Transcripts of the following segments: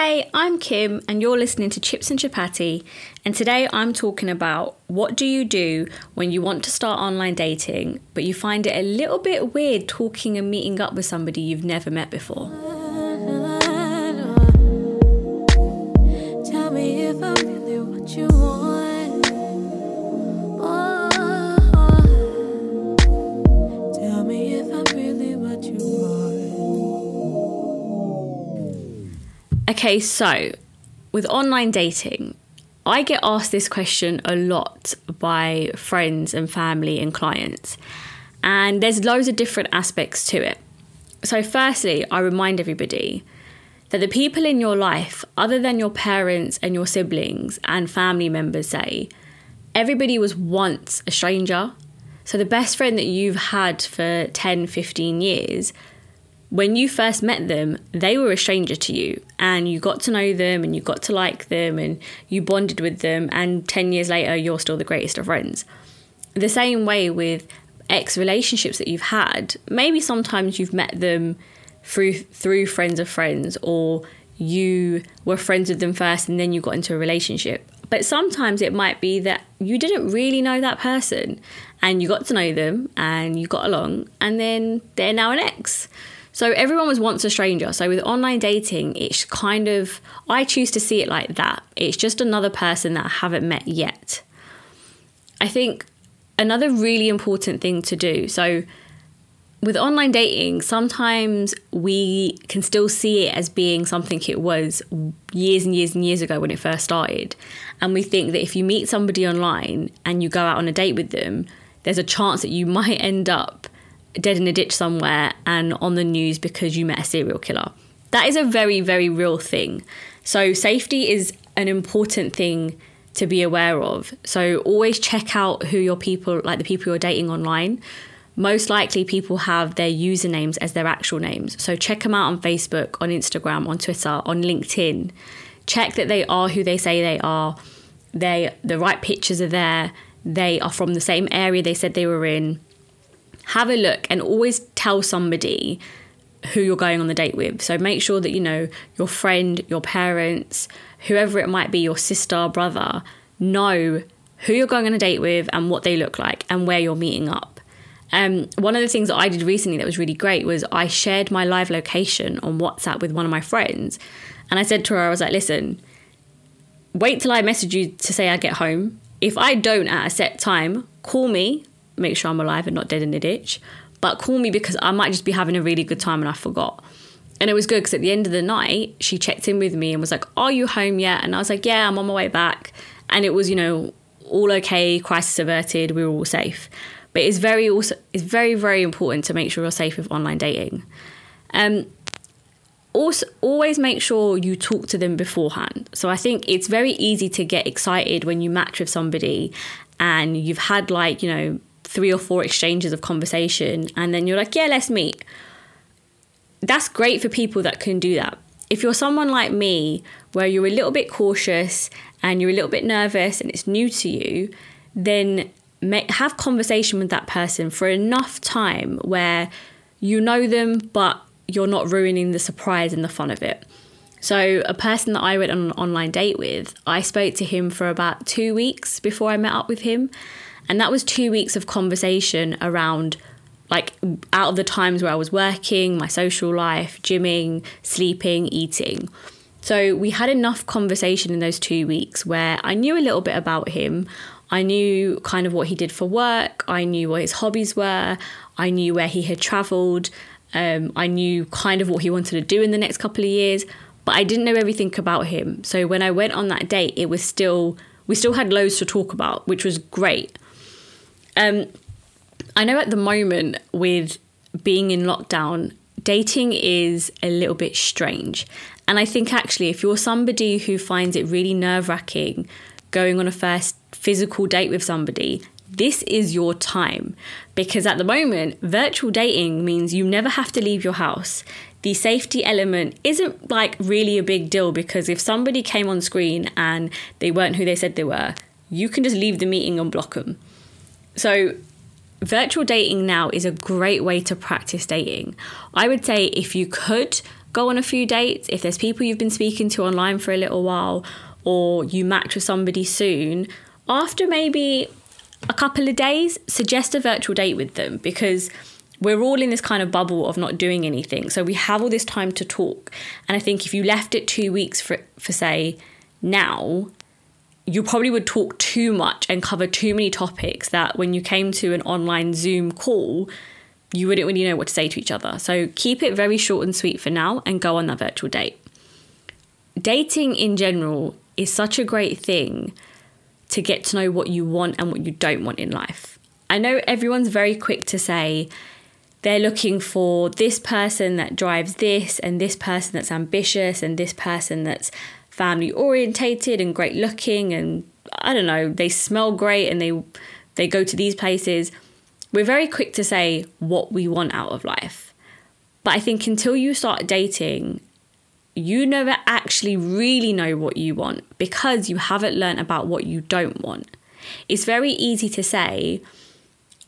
Hey, I'm Kim, and you're listening to Chips and Chapati. And today I'm talking about what do you do when you want to start online dating, but you find it a little bit weird talking and meeting up with somebody you've never met before. Tell me if I'm really you Okay, so with online dating, I get asked this question a lot by friends and family and clients, and there's loads of different aspects to it. So, firstly, I remind everybody that the people in your life, other than your parents and your siblings and family members, say, everybody was once a stranger. So, the best friend that you've had for 10, 15 years, when you first met them, they were a stranger to you and you got to know them and you got to like them and you bonded with them. And 10 years later, you're still the greatest of friends. The same way with ex relationships that you've had, maybe sometimes you've met them through through friends of friends or you were friends with them first and then you got into a relationship. But sometimes it might be that you didn't really know that person and you got to know them and you got along and then they're now an ex. So everyone was once a stranger. So with online dating, it's kind of I choose to see it like that. It's just another person that I haven't met yet. I think another really important thing to do. So with online dating, sometimes we can still see it as being something it was years and years and years ago when it first started. And we think that if you meet somebody online and you go out on a date with them, there's a chance that you might end up dead in a ditch somewhere and on the news because you met a serial killer. That is a very, very real thing. So, safety is an important thing to be aware of. So, always check out who your people, like the people you're dating online. Most likely, people have their usernames as their actual names. So, check them out on Facebook, on Instagram, on Twitter, on LinkedIn. Check that they are who they say they are. They the right pictures are there. They are from the same area they said they were in have a look and always tell somebody who you're going on the date with. So make sure that you know your friend, your parents, whoever it might be, your sister, brother, know who you're going on a date with and what they look like and where you're meeting up. Um, one of the things that I did recently that was really great was I shared my live location on WhatsApp with one of my friends. And I said to her, I was like, listen, wait till I message you to say I get home. If I don't at a set time, call me make sure I'm alive and not dead in the ditch. But call me because I might just be having a really good time and I forgot. And it was good because at the end of the night, she checked in with me and was like, Are you home yet? And I was like, Yeah, I'm on my way back. And it was, you know, all okay, crisis averted, we were all safe. But it's very also it's very, very important to make sure you're safe with online dating. Um also always make sure you talk to them beforehand. So I think it's very easy to get excited when you match with somebody and you've had like, you know, three or four exchanges of conversation and then you're like, yeah, let's meet. That's great for people that can do that. If you're someone like me, where you're a little bit cautious and you're a little bit nervous and it's new to you, then make, have conversation with that person for enough time where you know them, but you're not ruining the surprise and the fun of it. So, a person that I went on an online date with, I spoke to him for about two weeks before I met up with him. And that was two weeks of conversation around like out of the times where I was working, my social life, gymming, sleeping, eating. So we had enough conversation in those two weeks where I knew a little bit about him. I knew kind of what he did for work. I knew what his hobbies were. I knew where he had traveled. Um, I knew kind of what he wanted to do in the next couple of years, but I didn't know everything about him. So when I went on that date, it was still, we still had loads to talk about, which was great. Um, I know at the moment with being in lockdown, dating is a little bit strange. And I think actually, if you're somebody who finds it really nerve wracking going on a first physical date with somebody, this is your time. Because at the moment, virtual dating means you never have to leave your house. The safety element isn't like really a big deal because if somebody came on screen and they weren't who they said they were, you can just leave the meeting and block them. So, virtual dating now is a great way to practice dating. I would say if you could go on a few dates. If there's people you've been speaking to online for a little while, or you match with somebody soon, after maybe a couple of days, suggest a virtual date with them because we're all in this kind of bubble of not doing anything. So we have all this time to talk. And I think if you left it two weeks for, for say, now, you probably would talk too much and cover too many topics that when you came to an online Zoom call, you wouldn't really know what to say to each other. So keep it very short and sweet for now and go on that virtual date. Dating in general is such a great thing to get to know what you want and what you don't want in life. I know everyone's very quick to say they're looking for this person that drives this and this person that's ambitious and this person that's family orientated and great looking and I don't know, they smell great and they they go to these places. We're very quick to say what we want out of life. But I think until you start dating you never actually really know what you want because you haven't learned about what you don't want. It's very easy to say,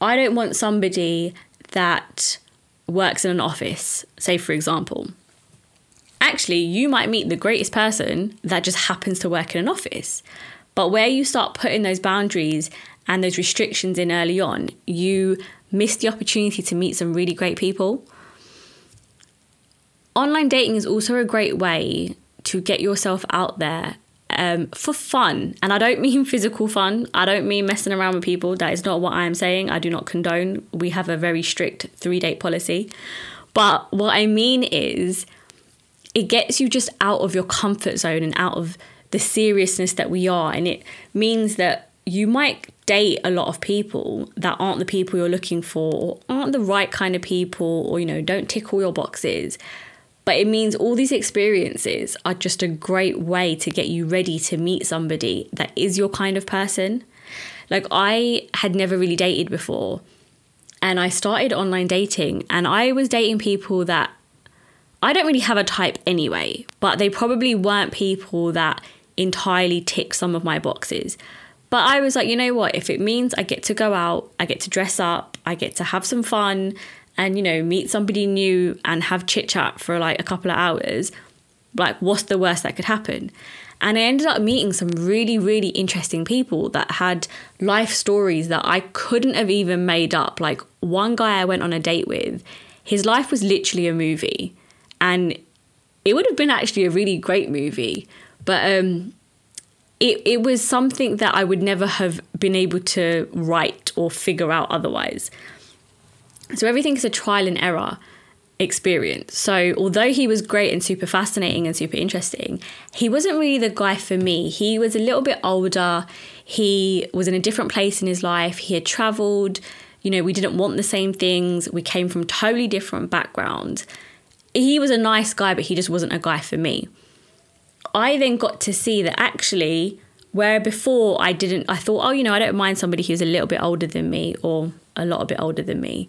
I don't want somebody that works in an office, say, for example. Actually, you might meet the greatest person that just happens to work in an office. But where you start putting those boundaries and those restrictions in early on, you miss the opportunity to meet some really great people online dating is also a great way to get yourself out there um, for fun. And I don't mean physical fun. I don't mean messing around with people. That is not what I am saying. I do not condone. We have a very strict three date policy. But what I mean is, it gets you just out of your comfort zone and out of the seriousness that we are. And it means that you might date a lot of people that aren't the people you're looking for or aren't the right kind of people or, you know, don't tick all your boxes. But it means all these experiences are just a great way to get you ready to meet somebody that is your kind of person. Like, I had never really dated before, and I started online dating, and I was dating people that I don't really have a type anyway, but they probably weren't people that entirely tick some of my boxes. But I was like, you know what? If it means I get to go out, I get to dress up, I get to have some fun, and you know meet somebody new and have chit chat for like a couple of hours like what's the worst that could happen and i ended up meeting some really really interesting people that had life stories that i couldn't have even made up like one guy i went on a date with his life was literally a movie and it would have been actually a really great movie but um it, it was something that I would never have been able to write or figure out otherwise. So everything is a trial and error experience. So although he was great and super fascinating and super interesting, he wasn't really the guy for me. He was a little bit older. He was in a different place in his life. He had traveled. You know, we didn't want the same things. We came from totally different backgrounds. He was a nice guy, but he just wasn't a guy for me. I then got to see that actually where before I didn't I thought, oh, you know, I don't mind somebody who's a little bit older than me or a lot a bit older than me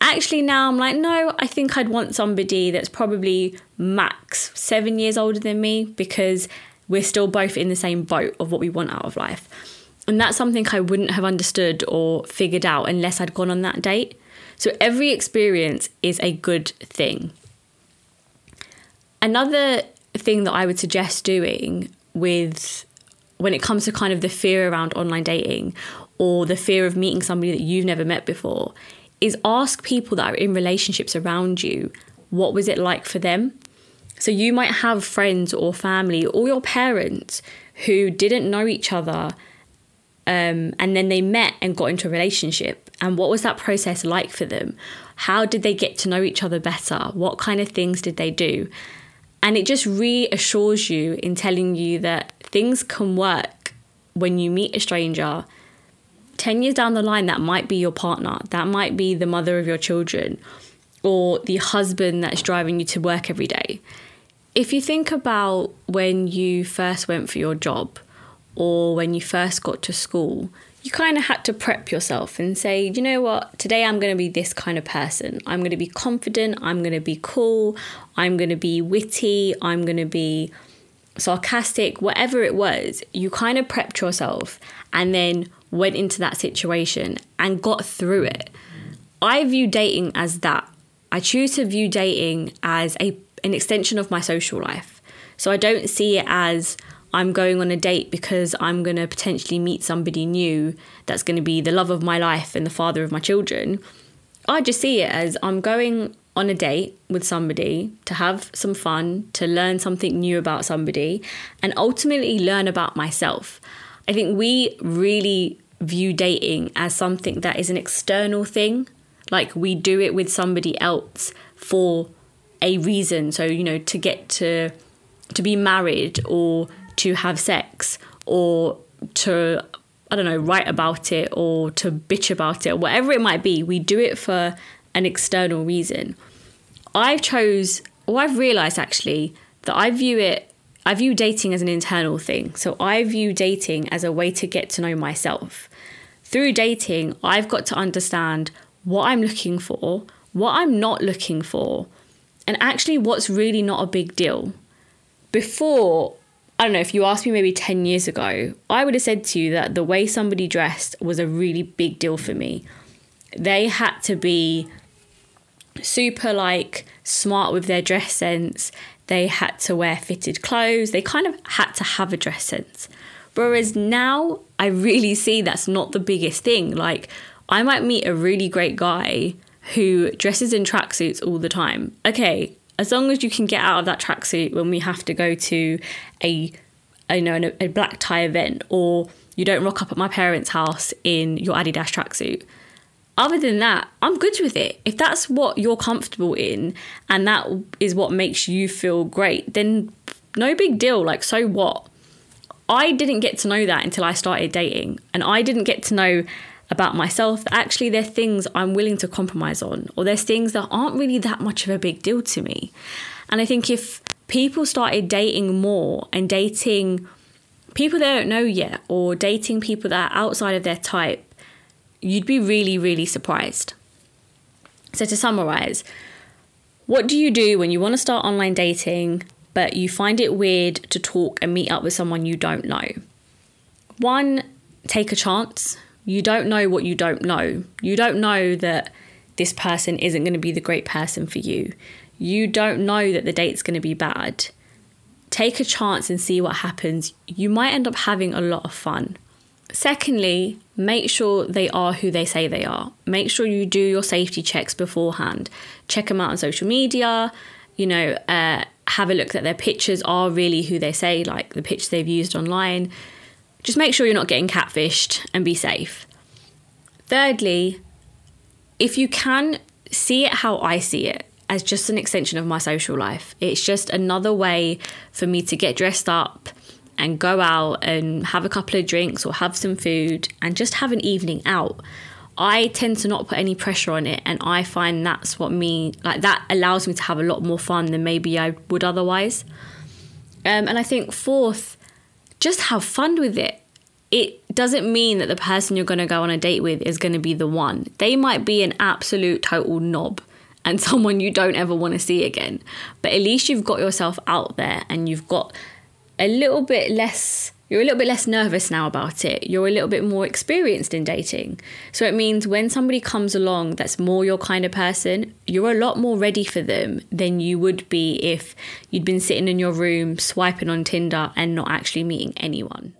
actually now I'm like, no, I think I'd want somebody that's probably max seven years older than me because we're still both in the same boat of what we want out of life. And that's something I wouldn't have understood or figured out unless I'd gone on that date. So every experience is a good thing. Another thing that I would suggest doing with when it comes to kind of the fear around online dating or the fear of meeting somebody that you've never met before is ask people that are in relationships around you what was it like for them. So you might have friends or family or your parents who didn't know each other um, and then they met and got into a relationship. And what was that process like for them? How did they get to know each other better? What kind of things did they do? And it just reassures you in telling you that things can work when you meet a stranger 10 years down the line, that might be your partner, that might be the mother of your children, or the husband that's driving you to work every day. If you think about when you first went for your job or when you first got to school, you kind of had to prep yourself and say, you know what, today I'm going to be this kind of person. I'm going to be confident, I'm going to be cool, I'm going to be witty, I'm going to be sarcastic, whatever it was. You kind of prepped yourself and then went into that situation and got through it. I view dating as that. I choose to view dating as a an extension of my social life. So I don't see it as I'm going on a date because I'm going to potentially meet somebody new that's going to be the love of my life and the father of my children. I just see it as I'm going on a date with somebody to have some fun, to learn something new about somebody, and ultimately learn about myself. I think we really view dating as something that is an external thing. Like we do it with somebody else for a reason. So, you know, to get to to be married or to have sex or to I don't know, write about it or to bitch about it, whatever it might be, we do it for an external reason. I've chose or I've realized actually that I view it I view dating as an internal thing. So I view dating as a way to get to know myself. Through dating, I've got to understand what I'm looking for, what I'm not looking for, and actually what's really not a big deal. Before, I don't know, if you asked me maybe 10 years ago, I would have said to you that the way somebody dressed was a really big deal for me. They had to be super like smart with their dress sense. They had to wear fitted clothes. They kind of had to have a dress sense. Whereas now, I really see that's not the biggest thing. Like, I might meet a really great guy who dresses in tracksuits all the time. Okay, as long as you can get out of that tracksuit when we have to go to a, I know, a, a black tie event, or you don't rock up at my parents' house in your Adidas tracksuit. Other than that, I'm good with it. If that's what you're comfortable in and that is what makes you feel great, then no big deal. Like, so what? I didn't get to know that until I started dating, and I didn't get to know about myself that actually there are things I'm willing to compromise on, or there's things that aren't really that much of a big deal to me. And I think if people started dating more and dating people they don't know yet, or dating people that are outside of their type, you'd be really, really surprised. So, to summarize, what do you do when you want to start online dating, but you find it weird to talk and meet up with someone you don't know? One, take a chance. You don't know what you don't know. You don't know that this person isn't going to be the great person for you. You don't know that the date's going to be bad. Take a chance and see what happens. You might end up having a lot of fun. Secondly, make sure they are who they say they are. Make sure you do your safety checks beforehand. Check them out on social media, you know, uh, have a look that their pictures are really who they say, like the pictures they've used online. Just make sure you're not getting catfished and be safe. Thirdly, if you can see it how I see it, as just an extension of my social life, it's just another way for me to get dressed up and go out and have a couple of drinks or have some food and just have an evening out. I tend to not put any pressure on it, and I find that's what me like that allows me to have a lot more fun than maybe I would otherwise. Um, and I think fourth, just have fun with it. It doesn't mean that the person you're going to go on a date with is going to be the one. They might be an absolute total knob and someone you don't ever want to see again. But at least you've got yourself out there and you've got a little bit less you're a little bit less nervous now about it. You're a little bit more experienced in dating. So it means when somebody comes along that's more your kind of person, you're a lot more ready for them than you would be if you'd been sitting in your room swiping on Tinder and not actually meeting anyone.